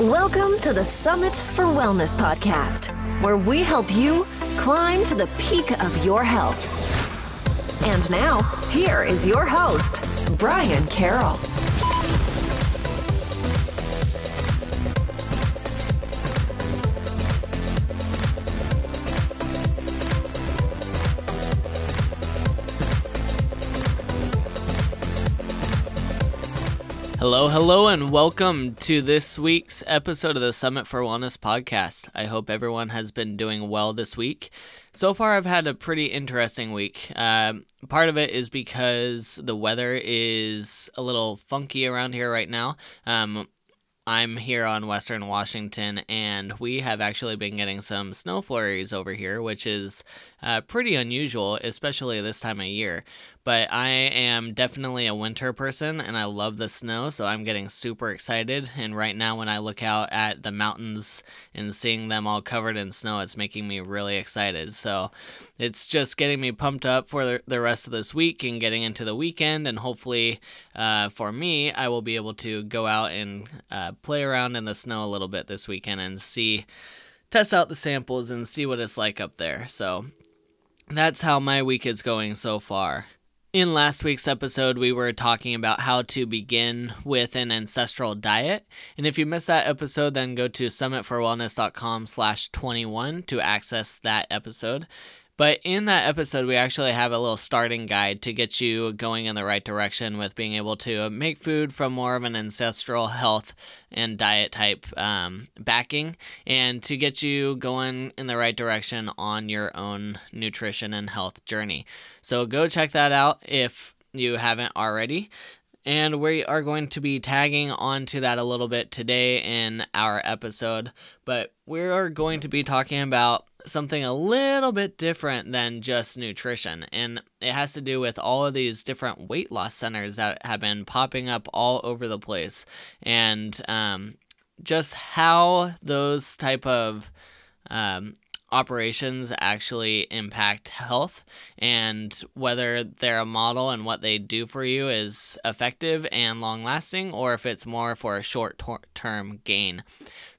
Welcome to the Summit for Wellness podcast, where we help you climb to the peak of your health. And now, here is your host, Brian Carroll. Hello, hello, and welcome to this week's episode of the Summit for Wellness podcast. I hope everyone has been doing well this week. So far, I've had a pretty interesting week. Um, part of it is because the weather is a little funky around here right now. Um, I'm here on Western Washington, and we have actually been getting some snow flurries over here, which is uh, pretty unusual, especially this time of year. But I am definitely a winter person, and I love the snow, so I'm getting super excited. And right now, when I look out at the mountains and seeing them all covered in snow, it's making me really excited. So it's just getting me pumped up for the rest of this week and getting into the weekend. And hopefully, uh, for me, I will be able to go out and uh, play around in the snow a little bit this weekend and see test out the samples and see what it's like up there. So that's how my week is going so far. In last week's episode, we were talking about how to begin with an ancestral diet. And if you missed that episode, then go to summitforwellness.com slash 21 to access that episode. But in that episode, we actually have a little starting guide to get you going in the right direction with being able to make food from more of an ancestral health and diet type um, backing and to get you going in the right direction on your own nutrition and health journey. So go check that out if you haven't already. And we are going to be tagging onto that a little bit today in our episode. But we are going to be talking about something a little bit different than just nutrition. And it has to do with all of these different weight loss centers that have been popping up all over the place. And um, just how those type of um, operations actually impact health and whether they're a model and what they do for you is effective and long lasting or if it's more for a short term gain.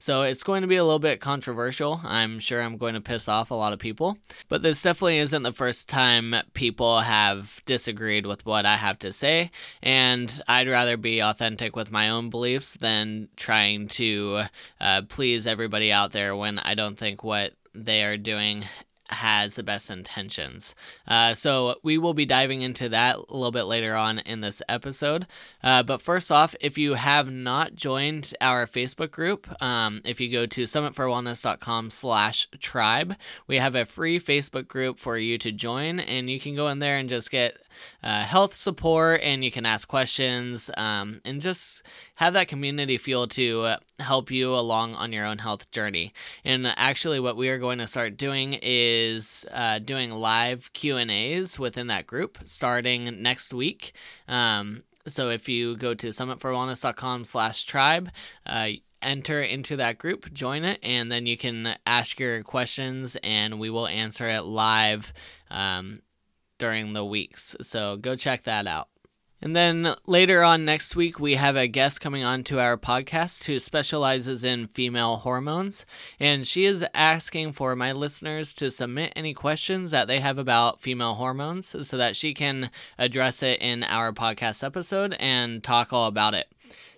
So it's going to be a little bit controversial. I'm sure I'm going to piss off a lot of people, but this definitely isn't the first time people have disagreed with what I have to say, and I'd rather be authentic with my own beliefs than trying to uh, please everybody out there when I don't think what they are doing has the best intentions. Uh, so we will be diving into that a little bit later on in this episode. Uh, but first off, if you have not joined our Facebook group, um, if you go to summitforwellness.com slash tribe, we have a free Facebook group for you to join and you can go in there and just get uh, health support and you can ask questions um, and just have that community feel to uh, help you along on your own health journey. And actually what we are going to start doing is uh, doing live q and a's within that group starting next week. Um, so if you go to summitforwellness.com slash tribe uh, enter into that group, join it, and then you can ask your questions and we will answer it live um, during the weeks. So go check that out. And then later on next week, we have a guest coming on to our podcast who specializes in female hormones. And she is asking for my listeners to submit any questions that they have about female hormones so that she can address it in our podcast episode and talk all about it.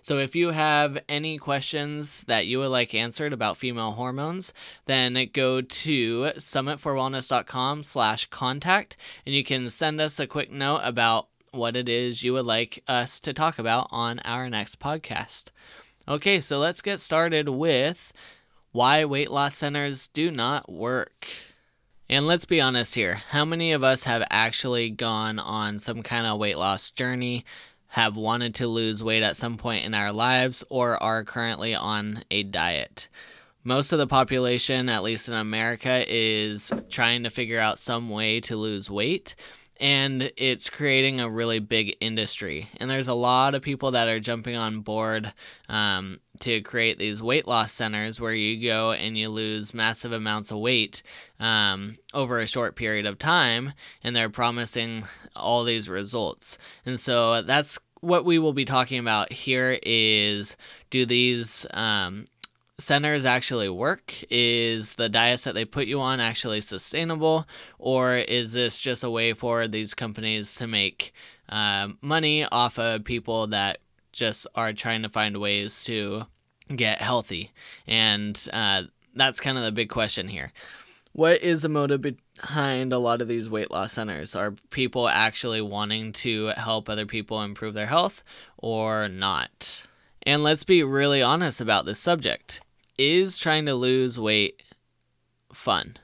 So if you have any questions that you would like answered about female hormones, then go to summitforwellness.com slash contact and you can send us a quick note about what it is you would like us to talk about on our next podcast. Okay, so let's get started with why weight loss centers do not work. And let's be honest here how many of us have actually gone on some kind of weight loss journey? Have wanted to lose weight at some point in our lives or are currently on a diet. Most of the population, at least in America, is trying to figure out some way to lose weight and it's creating a really big industry. And there's a lot of people that are jumping on board um, to create these weight loss centers where you go and you lose massive amounts of weight um, over a short period of time, and they're promising all these results. And so that's what we will be talking about here is do these um, centers actually work? Is the diets that they put you on actually sustainable? Or is this just a way for these companies to make uh, money off of people that just are trying to find ways to get healthy? And uh, that's kind of the big question here. What is the motive behind a lot of these weight loss centers? Are people actually wanting to help other people improve their health or not? And let's be really honest about this subject. Is trying to lose weight fun?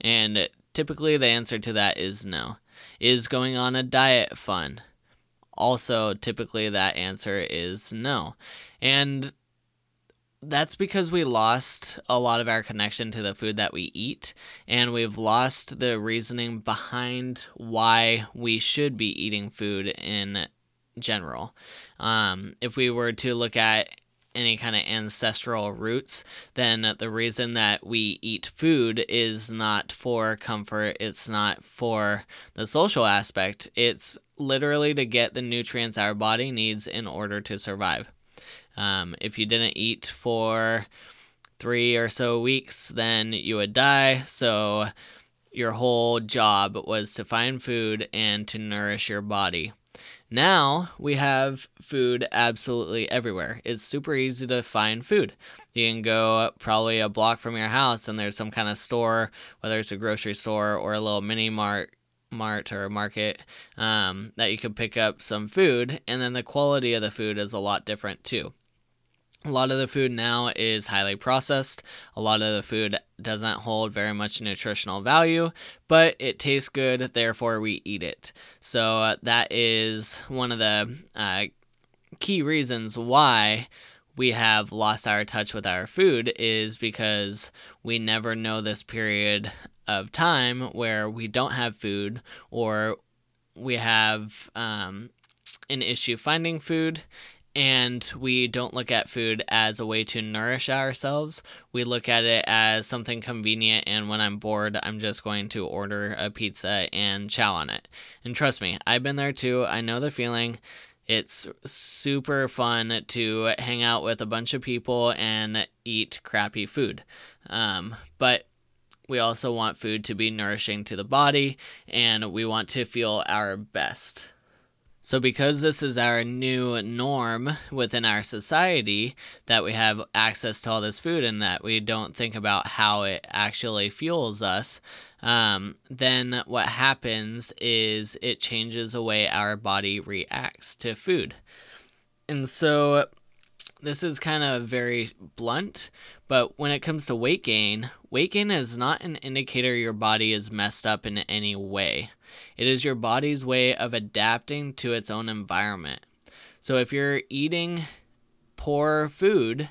And typically the answer to that is no. Is going on a diet fun? Also, typically that answer is no. And that's because we lost a lot of our connection to the food that we eat, and we've lost the reasoning behind why we should be eating food in general. Um, if we were to look at any kind of ancestral roots, then the reason that we eat food is not for comfort, it's not for the social aspect, it's literally to get the nutrients our body needs in order to survive. Um, if you didn't eat for three or so weeks, then you would die. So your whole job was to find food and to nourish your body. Now we have food absolutely everywhere. It's super easy to find food. You can go probably a block from your house and there's some kind of store, whether it's a grocery store or a little mini mart mart or market um, that you could pick up some food and then the quality of the food is a lot different too a lot of the food now is highly processed. A lot of the food doesn't hold very much nutritional value, but it tastes good, therefore we eat it. So uh, that is one of the uh, key reasons why we have lost our touch with our food is because we never know this period of time where we don't have food or we have um, an issue finding food and we don't look at food as a way to nourish ourselves. We look at it as something convenient, and when I'm bored, I'm just going to order a pizza and chow on it. And trust me, I've been there too. I know the feeling. It's super fun to hang out with a bunch of people and eat crappy food. Um, but we also want food to be nourishing to the body, and we want to feel our best. So, because this is our new norm within our society, that we have access to all this food and that we don't think about how it actually fuels us, um, then what happens is it changes the way our body reacts to food. And so, this is kind of very blunt, but when it comes to weight gain, weight gain is not an indicator your body is messed up in any way. It is your body's way of adapting to its own environment. So if you're eating poor food,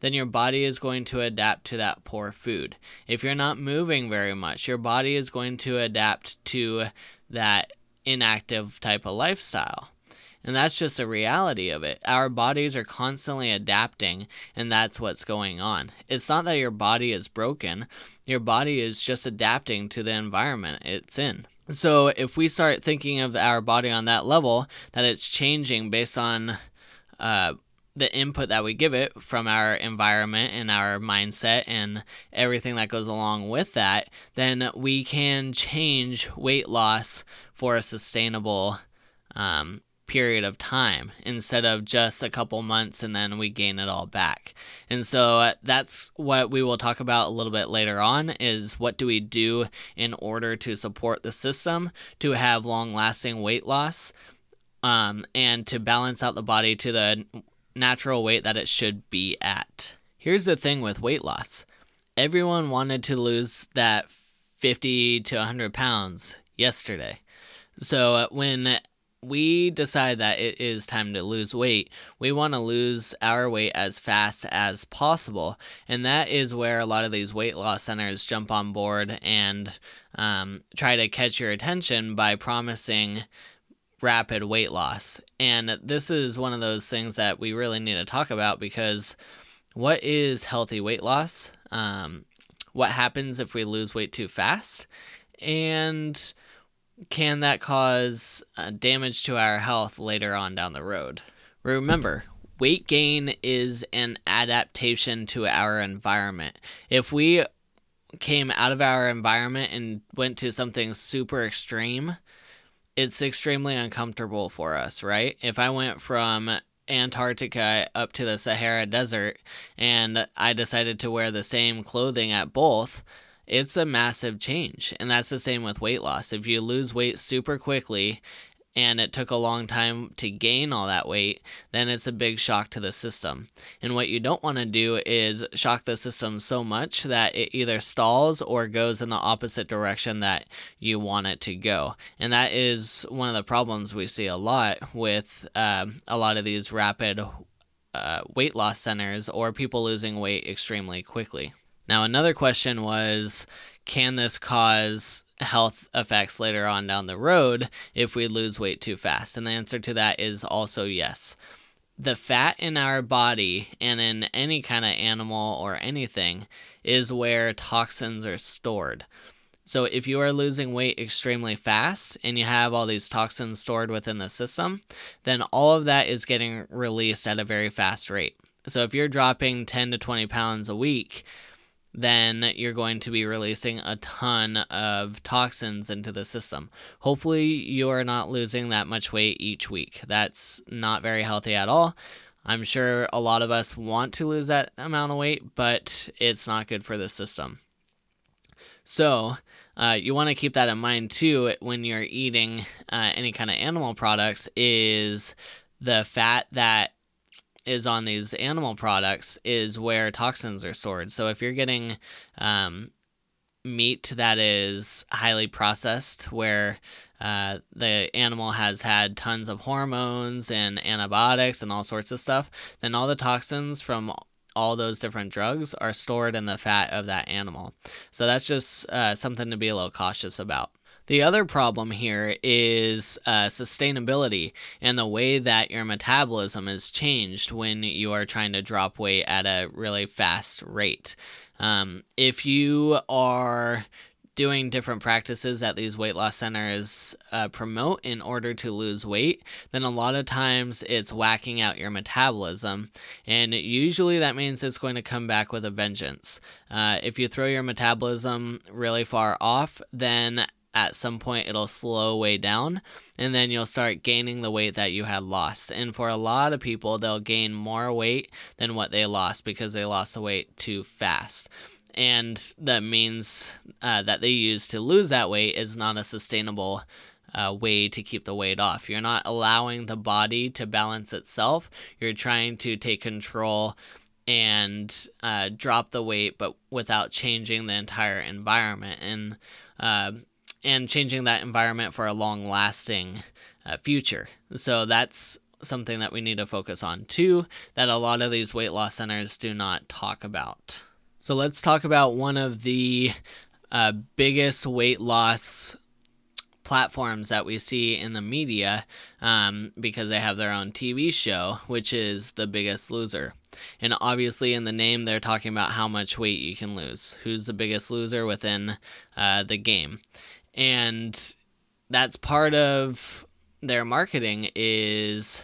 then your body is going to adapt to that poor food. If you're not moving very much, your body is going to adapt to that inactive type of lifestyle. And that's just a reality of it. Our bodies are constantly adapting, and that's what's going on. It's not that your body is broken, your body is just adapting to the environment it's in. So if we start thinking of our body on that level, that it's changing based on uh, the input that we give it from our environment and our mindset and everything that goes along with that, then we can change weight loss for a sustainable um, period of time instead of just a couple months and then we gain it all back. And so uh, that's what we will talk about a little bit later on is what do we do in order to support the system to have long-lasting weight loss um, and to balance out the body to the natural weight that it should be at. Here's the thing with weight loss. Everyone wanted to lose that 50 to 100 pounds yesterday. So uh, when we decide that it is time to lose weight, we want to lose our weight as fast as possible. And that is where a lot of these weight loss centers jump on board and um, try to catch your attention by promising rapid weight loss. And this is one of those things that we really need to talk about because what is healthy weight loss? Um, what happens if we lose weight too fast? And can that cause uh, damage to our health later on down the road? Remember, weight gain is an adaptation to our environment. If we came out of our environment and went to something super extreme, it's extremely uncomfortable for us, right? If I went from Antarctica up to the Sahara Desert and I decided to wear the same clothing at both, it's a massive change. And that's the same with weight loss. If you lose weight super quickly and it took a long time to gain all that weight, then it's a big shock to the system. And what you don't want to do is shock the system so much that it either stalls or goes in the opposite direction that you want it to go. And that is one of the problems we see a lot with um, a lot of these rapid uh, weight loss centers or people losing weight extremely quickly. Now, another question was can this cause health effects later on down the road if we lose weight too fast? And the answer to that is also yes. The fat in our body and in any kind of animal or anything is where toxins are stored. So, if you are losing weight extremely fast and you have all these toxins stored within the system, then all of that is getting released at a very fast rate. So, if you're dropping 10 to 20 pounds a week, then you're going to be releasing a ton of toxins into the system. Hopefully, you are not losing that much weight each week. That's not very healthy at all. I'm sure a lot of us want to lose that amount of weight, but it's not good for the system. So, uh, you want to keep that in mind too when you're eating uh, any kind of animal products is the fat that is on these animal products is where toxins are stored. So if you're getting um, meat that is highly processed, where uh, the animal has had tons of hormones and antibiotics and all sorts of stuff, then all the toxins from all those different drugs are stored in the fat of that animal. So that's just uh, something to be a little cautious about. The other problem here is uh, sustainability and the way that your metabolism is changed when you are trying to drop weight at a really fast rate. Um, if you are doing different practices that these weight loss centers uh, promote in order to lose weight, then a lot of times it's whacking out your metabolism. And usually that means it's going to come back with a vengeance. Uh, if you throw your metabolism really far off, then at some point it'll slow way down and then you'll start gaining the weight that you had lost. And for a lot of people, they'll gain more weight than what they lost because they lost the weight too fast. And that means uh, that they use to lose that weight is not a sustainable uh, way to keep the weight off. You're not allowing the body to balance itself. You're trying to take control and uh, drop the weight, but without changing the entire environment. And uh, and changing that environment for a long lasting uh, future. So that's something that we need to focus on too, that a lot of these weight loss centers do not talk about. So let's talk about one of the uh, biggest weight loss platforms that we see in the media um, because they have their own TV show, which is The Biggest Loser. And obviously, in the name, they're talking about how much weight you can lose, who's the biggest loser within uh, the game and that's part of their marketing is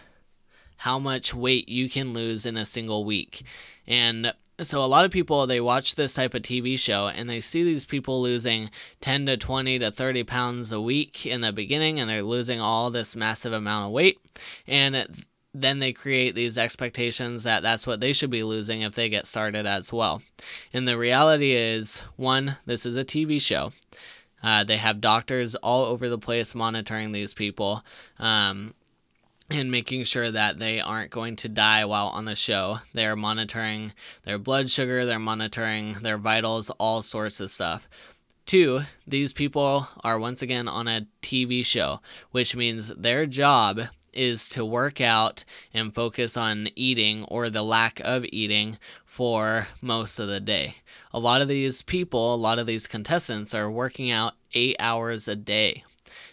how much weight you can lose in a single week and so a lot of people they watch this type of TV show and they see these people losing 10 to 20 to 30 pounds a week in the beginning and they're losing all this massive amount of weight and then they create these expectations that that's what they should be losing if they get started as well. And the reality is one, this is a TV show. Uh, they have doctors all over the place monitoring these people um, and making sure that they aren't going to die while on the show. They're monitoring their blood sugar, they're monitoring their vitals, all sorts of stuff. Two, these people are once again on a TV show, which means their job is to work out and focus on eating or the lack of eating for most of the day a lot of these people, a lot of these contestants are working out eight hours a day.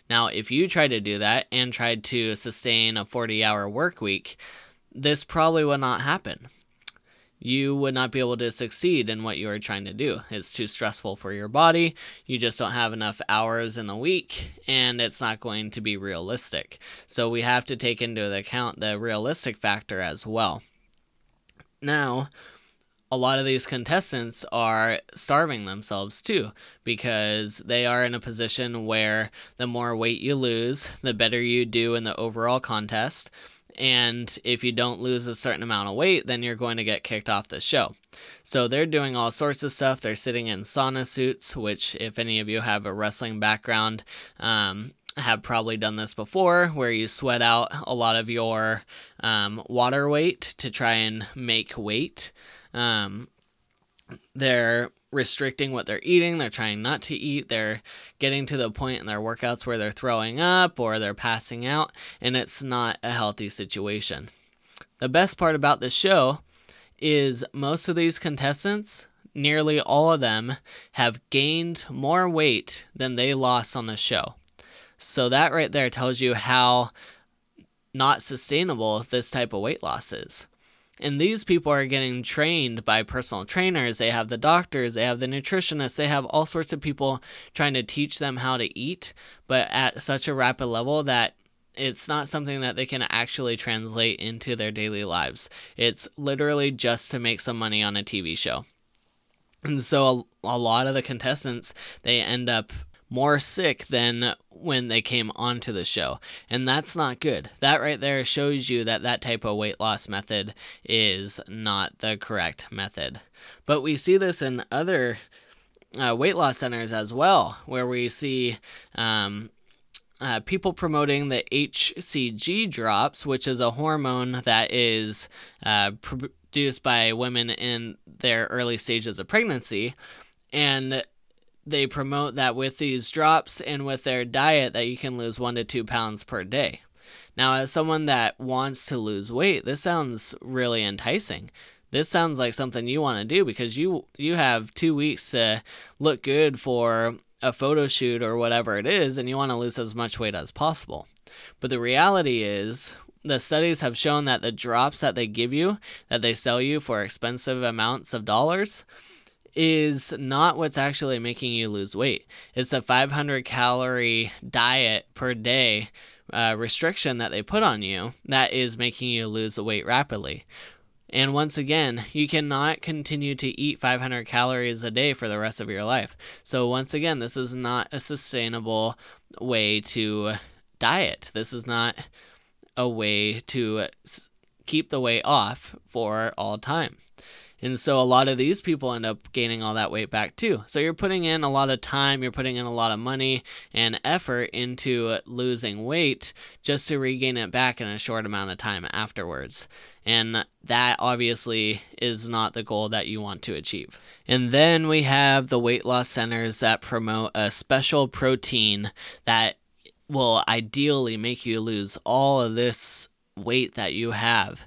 Now, if you try to do that and tried to sustain a 40 hour work week, this probably would not happen. you would not be able to succeed in what you are trying to do. It's too stressful for your body. You just don't have enough hours in the week, and it's not going to be realistic. So, we have to take into account the realistic factor as well. Now, a lot of these contestants are starving themselves too because they are in a position where the more weight you lose, the better you do in the overall contest. And if you don't lose a certain amount of weight, then you're going to get kicked off the show. So they're doing all sorts of stuff. They're sitting in sauna suits, which, if any of you have a wrestling background, um, have probably done this before, where you sweat out a lot of your um, water weight to try and make weight. Um, they're restricting what they're eating. They're trying not to eat. They're getting to the point in their workouts where they're throwing up or they're passing out, and it's not a healthy situation. The best part about this show is most of these contestants, nearly all of them, have gained more weight than they lost on the show. So that right there tells you how not sustainable this type of weight loss is. And these people are getting trained by personal trainers. They have the doctors, they have the nutritionists, they have all sorts of people trying to teach them how to eat, but at such a rapid level that it's not something that they can actually translate into their daily lives. It's literally just to make some money on a TV show. And so a, a lot of the contestants, they end up more sick than when they came onto the show. And that's not good. That right there shows you that that type of weight loss method is not the correct method. But we see this in other uh, weight loss centers as well, where we see um, uh, people promoting the HCG drops, which is a hormone that is uh, produced by women in their early stages of pregnancy. And they promote that with these drops and with their diet that you can lose one to two pounds per day. Now, as someone that wants to lose weight, this sounds really enticing. This sounds like something you want to do because you you have two weeks to look good for a photo shoot or whatever it is, and you want to lose as much weight as possible. But the reality is, the studies have shown that the drops that they give you, that they sell you for expensive amounts of dollars, is not what's actually making you lose weight. It's a 500 calorie diet per day uh, restriction that they put on you that is making you lose weight rapidly. And once again, you cannot continue to eat 500 calories a day for the rest of your life. So, once again, this is not a sustainable way to diet. This is not a way to keep the weight off for all time. And so a lot of these people end up gaining all that weight back too. So you're putting in a lot of time, you're putting in a lot of money and effort into losing weight just to regain it back in a short amount of time afterwards. And that obviously is not the goal that you want to achieve. And then we have the weight loss centers that promote a special protein that will ideally make you lose all of this weight that you have.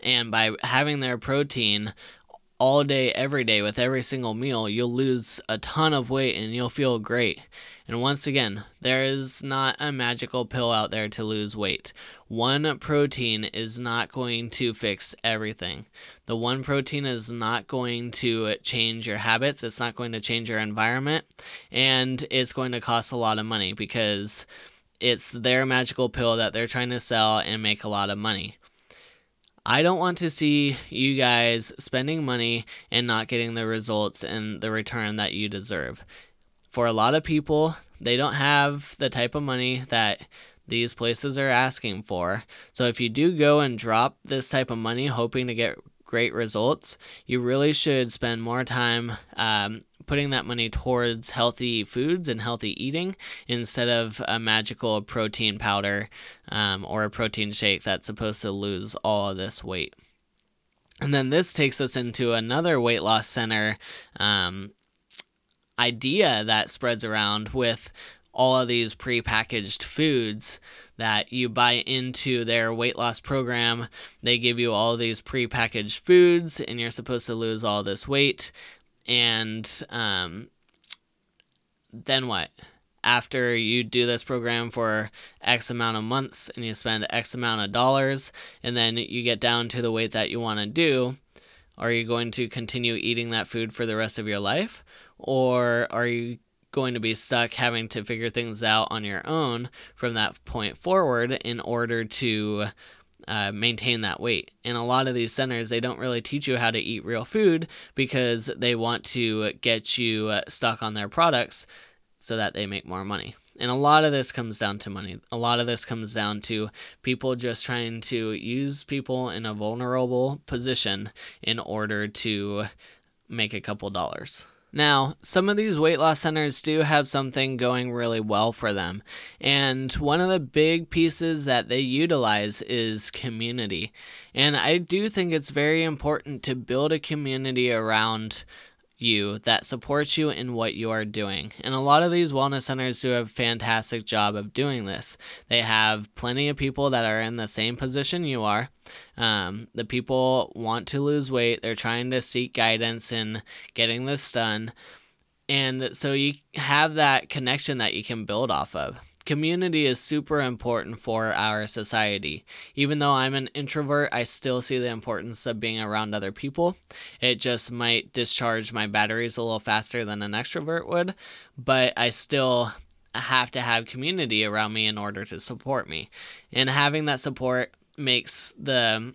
And by having their protein, all day, every day, with every single meal, you'll lose a ton of weight and you'll feel great. And once again, there is not a magical pill out there to lose weight. One protein is not going to fix everything. The one protein is not going to change your habits, it's not going to change your environment, and it's going to cost a lot of money because it's their magical pill that they're trying to sell and make a lot of money. I don't want to see you guys spending money and not getting the results and the return that you deserve. For a lot of people, they don't have the type of money that these places are asking for. So if you do go and drop this type of money hoping to get great results, you really should spend more time um, putting that money towards healthy foods and healthy eating instead of a magical protein powder um, or a protein shake that's supposed to lose all of this weight. And then this takes us into another weight loss center um, idea that spreads around with all of these prepackaged foods that you buy into their weight loss program. They give you all these prepackaged foods, and you're supposed to lose all this weight and um, then what? After you do this program for X amount of months and you spend X amount of dollars, and then you get down to the weight that you want to do, Are you going to continue eating that food for the rest of your life? Or are you going to be stuck having to figure things out on your own from that point forward in order to uh, maintain that weight. And a lot of these centers, they don't really teach you how to eat real food because they want to get you uh, stuck on their products so that they make more money. And a lot of this comes down to money. A lot of this comes down to people just trying to use people in a vulnerable position in order to make a couple dollars. Now, some of these weight loss centers do have something going really well for them. And one of the big pieces that they utilize is community. And I do think it's very important to build a community around you that supports you in what you are doing. And a lot of these wellness centers do a fantastic job of doing this. They have plenty of people that are in the same position you are. Um, the people want to lose weight, they're trying to seek guidance in getting this done. And so you have that connection that you can build off of. Community is super important for our society. Even though I'm an introvert, I still see the importance of being around other people. It just might discharge my batteries a little faster than an extrovert would, but I still have to have community around me in order to support me. And having that support makes the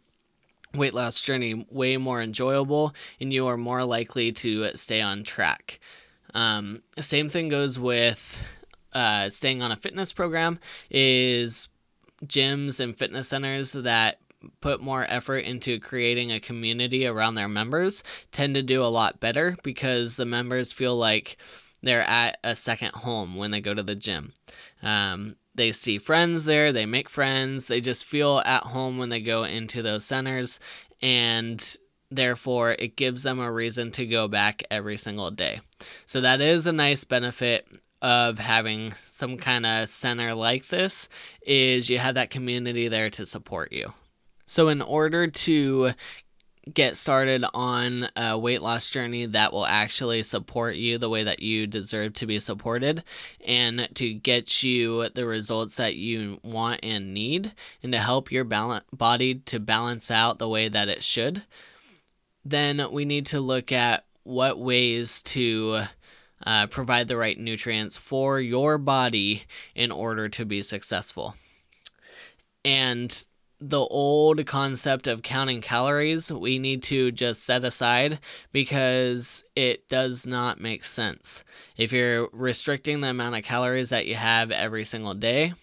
weight loss journey way more enjoyable and you are more likely to stay on track. Um, same thing goes with uh, staying on a fitness program is gyms and fitness centers that put more effort into creating a community around their members tend to do a lot better because the members feel like they're at a second home when they go to the gym. Um, they see friends there, they make friends, they just feel at home when they go into those centers, and therefore it gives them a reason to go back every single day. So that is a nice benefit of having some kind of center like this is you have that community there to support you. So, in order to get started on a weight loss journey that will actually support you the way that you deserve to be supported and to get you the results that you want and need and to help your balance, body to balance out the way that it should, then we need to look at what ways to uh, provide the right nutrients for your body in order to be successful. And the old concept of counting calories we need to just set aside because it does not make sense. If you're restricting the amount of calories that you have every single day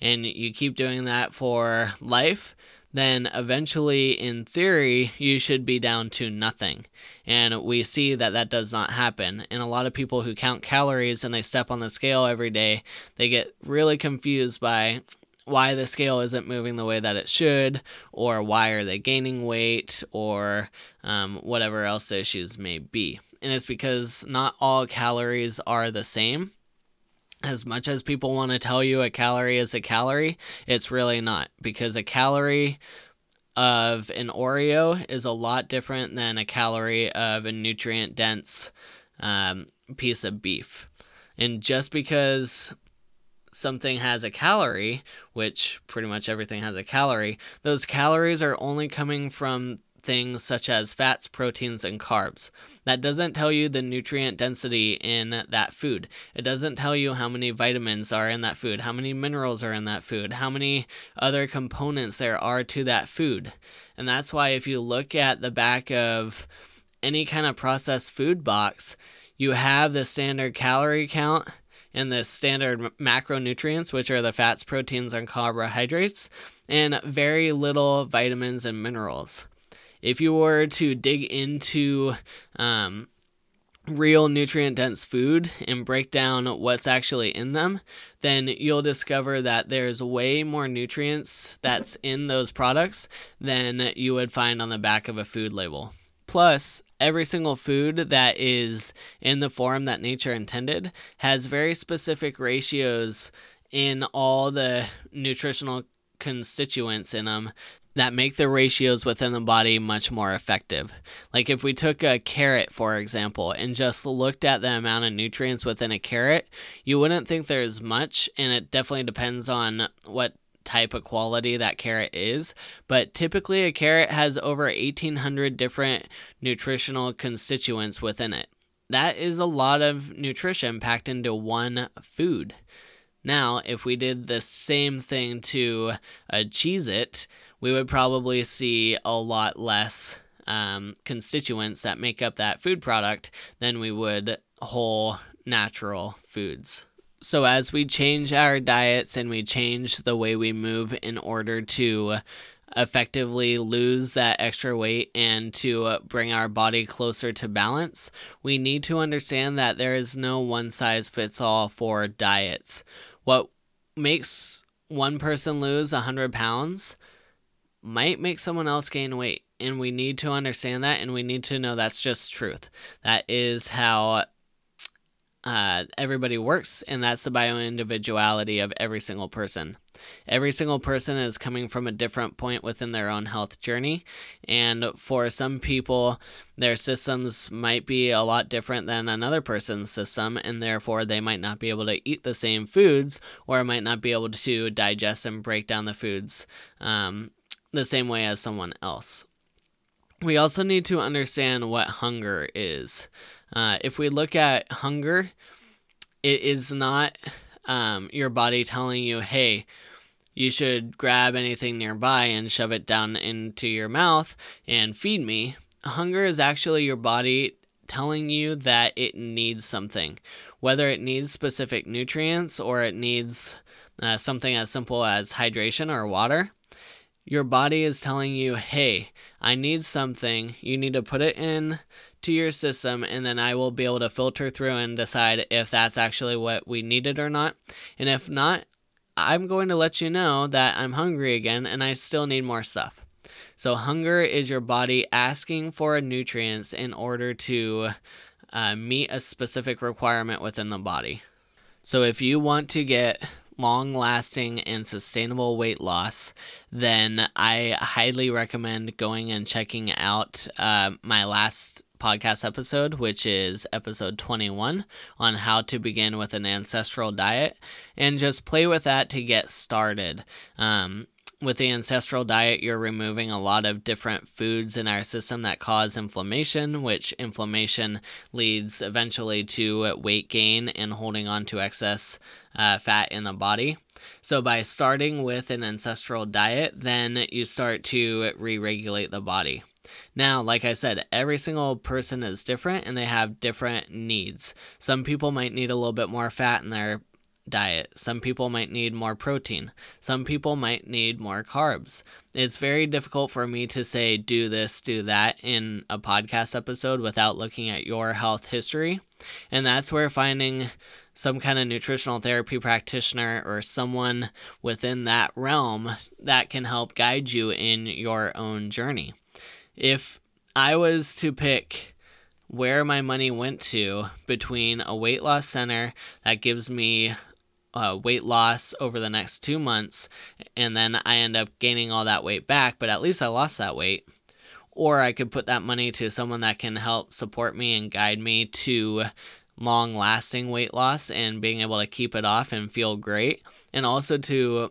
and you keep doing that for life, then eventually, in theory, you should be down to nothing. And we see that that does not happen. And a lot of people who count calories and they step on the scale every day, they get really confused by why the scale isn't moving the way that it should, or why are they gaining weight, or um, whatever else the issues may be. And it's because not all calories are the same as much as people want to tell you a calorie is a calorie, it's really not because a calorie of an Oreo is a lot different than a calorie of a nutrient dense um, piece of beef. And just because something has a calorie, which pretty much everything has a calorie, those calories are only coming from things such as fats, proteins, and carbs. That doesn't tell you the nutrient density in that food. It doesn't tell you how many vitamins are in that food, how many minerals are in that food, how many other components there are to that food. And that's why if you look at the back of any kind of processed food box, you have the standard calorie count and the standard macronutrients, which are the fats, proteins, and carbohydrates, and very little vitamins and minerals if you were to dig into um, real nutrient dense food and break down what's actually in them, then you'll discover that there's way more nutrients that's in those products than you would find on the back of a food label. Plus, every single food that is in the form that nature intended has very specific ratios in all the nutritional constituents in them that make the ratios within the body much more effective. Like if we took a carrot, for example, and just looked at the amount of nutrients within a carrot, you wouldn't think there's much, and it definitely depends on what type of quality that carrot is, but typically a carrot has over 1800 different nutritional constituents within it. That is a lot of nutrition packed into one food. Now, if we did the same thing to a Cheez It, we would probably see a lot less um, constituents that make up that food product than we would whole natural foods. So, as we change our diets and we change the way we move in order to effectively lose that extra weight and to bring our body closer to balance, we need to understand that there is no one size fits all for diets. What makes one person lose 100 pounds might make someone else gain weight. And we need to understand that and we need to know that's just truth. That is how uh, everybody works, and that's the bio individuality of every single person. Every single person is coming from a different point within their own health journey, and for some people, their systems might be a lot different than another person's system, and therefore they might not be able to eat the same foods or might not be able to digest and break down the foods um, the same way as someone else. We also need to understand what hunger is. Uh, if we look at hunger, it is not um, your body telling you, hey, you should grab anything nearby and shove it down into your mouth and feed me. Hunger is actually your body telling you that it needs something, whether it needs specific nutrients or it needs uh, something as simple as hydration or water. Your body is telling you, hey, I need something. You need to put it in to your system, and then I will be able to filter through and decide if that's actually what we needed or not. And if not, I'm going to let you know that I'm hungry again and I still need more stuff. So, hunger is your body asking for nutrients in order to uh, meet a specific requirement within the body. So, if you want to get long lasting and sustainable weight loss, then I highly recommend going and checking out uh, my last podcast episode, which is episode 21 on how to begin with an ancestral diet, and just play with that to get started. Um, with the ancestral diet, you're removing a lot of different foods in our system that cause inflammation, which inflammation leads eventually to weight gain and holding on to excess uh, fat in the body. So, by starting with an ancestral diet, then you start to re regulate the body. Now, like I said, every single person is different and they have different needs. Some people might need a little bit more fat in their diet. Some people might need more protein. Some people might need more carbs. It's very difficult for me to say, do this, do that in a podcast episode without looking at your health history. And that's where finding some kind of nutritional therapy practitioner or someone within that realm that can help guide you in your own journey if I was to pick where my money went to between a weight loss center that gives me uh, weight loss over the next two months, and then I end up gaining all that weight back, but at least I lost that weight. Or I could put that money to someone that can help support me and guide me to long lasting weight loss and being able to keep it off and feel great, and also to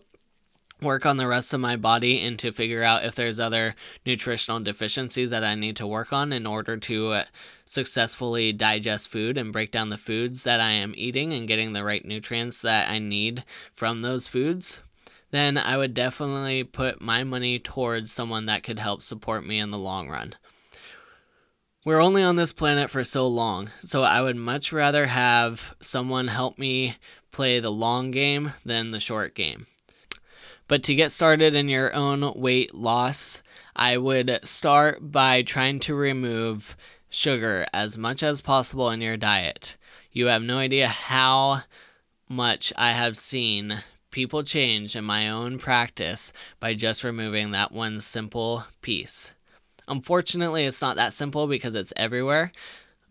work on the rest of my body and to figure out if there's other nutritional deficiencies that I need to work on in order to uh, successfully digest food and break down the foods that I am eating and getting the right nutrients that I need from those foods, then I would definitely put my money towards someone that could help support me in the long run. We're only on this planet for so long, so I would much rather have someone help me play the long game than the short game. But to get started in your own weight loss, I would start by trying to remove sugar as much as possible in your diet. You have no idea how much I have seen people change in my own practice by just removing that one simple piece. Unfortunately, it's not that simple because it's everywhere,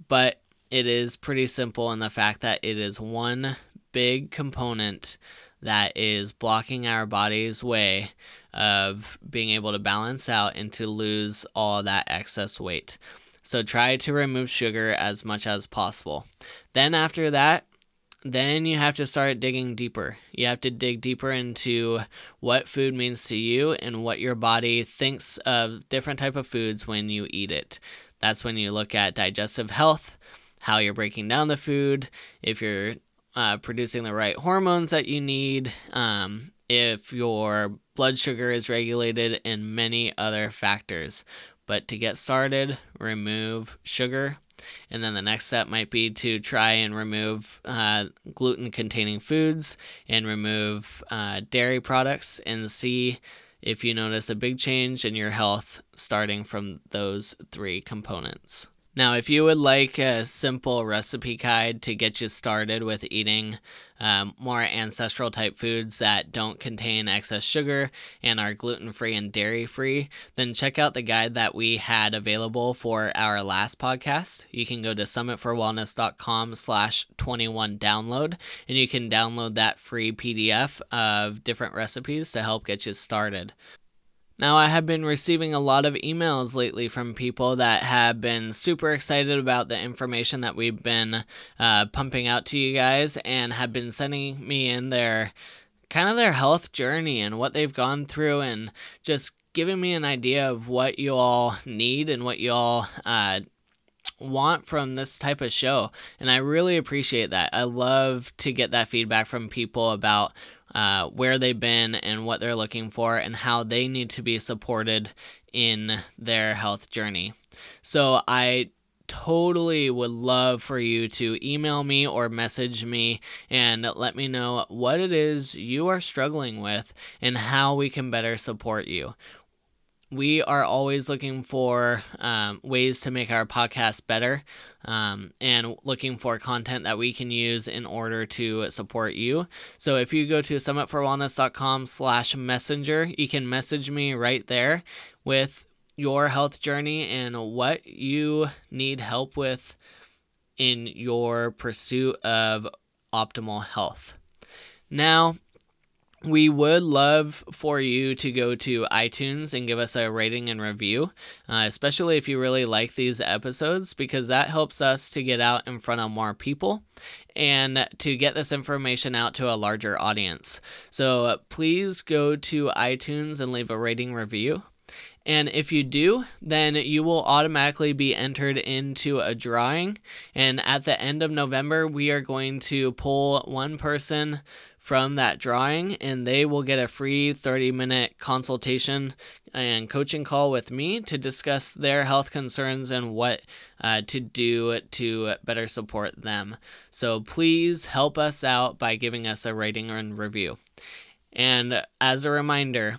but it is pretty simple in the fact that it is one big component that is blocking our body's way of being able to balance out and to lose all that excess weight. So try to remove sugar as much as possible. Then after that, then you have to start digging deeper. You have to dig deeper into what food means to you and what your body thinks of different type of foods when you eat it. That's when you look at digestive health, how you're breaking down the food, if you're uh, producing the right hormones that you need, um, if your blood sugar is regulated, and many other factors. But to get started, remove sugar. And then the next step might be to try and remove uh, gluten containing foods and remove uh, dairy products and see if you notice a big change in your health starting from those three components. Now, if you would like a simple recipe guide to get you started with eating um, more ancestral type foods that don't contain excess sugar and are gluten free and dairy free, then check out the guide that we had available for our last podcast. You can go to summitforwellness.com slash 21 download and you can download that free PDF of different recipes to help get you started. Now, I have been receiving a lot of emails lately from people that have been super excited about the information that we've been uh, pumping out to you guys and have been sending me in their kind of their health journey and what they've gone through and just giving me an idea of what you all need and what you all uh, want from this type of show. And I really appreciate that. I love to get that feedback from people about uh, where they've been and what they're looking for and how they need to be supported in their health journey. So I totally would love for you to email me or message me and let me know what it is you are struggling with and how we can better support you we are always looking for um, ways to make our podcast better um, and looking for content that we can use in order to support you. So if you go to summitforwellness.com slash messenger you can message me right there with your health journey and what you need help with in your pursuit of optimal health. Now we would love for you to go to iTunes and give us a rating and review, uh, especially if you really like these episodes, because that helps us to get out in front of more people and to get this information out to a larger audience. So please go to iTunes and leave a rating review. And if you do, then you will automatically be entered into a drawing. And at the end of November, we are going to pull one person from that drawing, and they will get a free 30 minute consultation and coaching call with me to discuss their health concerns and what uh, to do to better support them. So please help us out by giving us a rating and review. And as a reminder,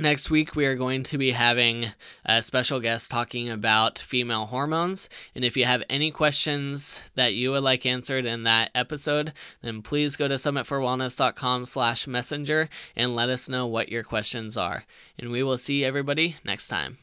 Next week, we are going to be having a special guest talking about female hormones. And if you have any questions that you would like answered in that episode, then please go to summitforwellness.com slash messenger and let us know what your questions are. And we will see everybody next time.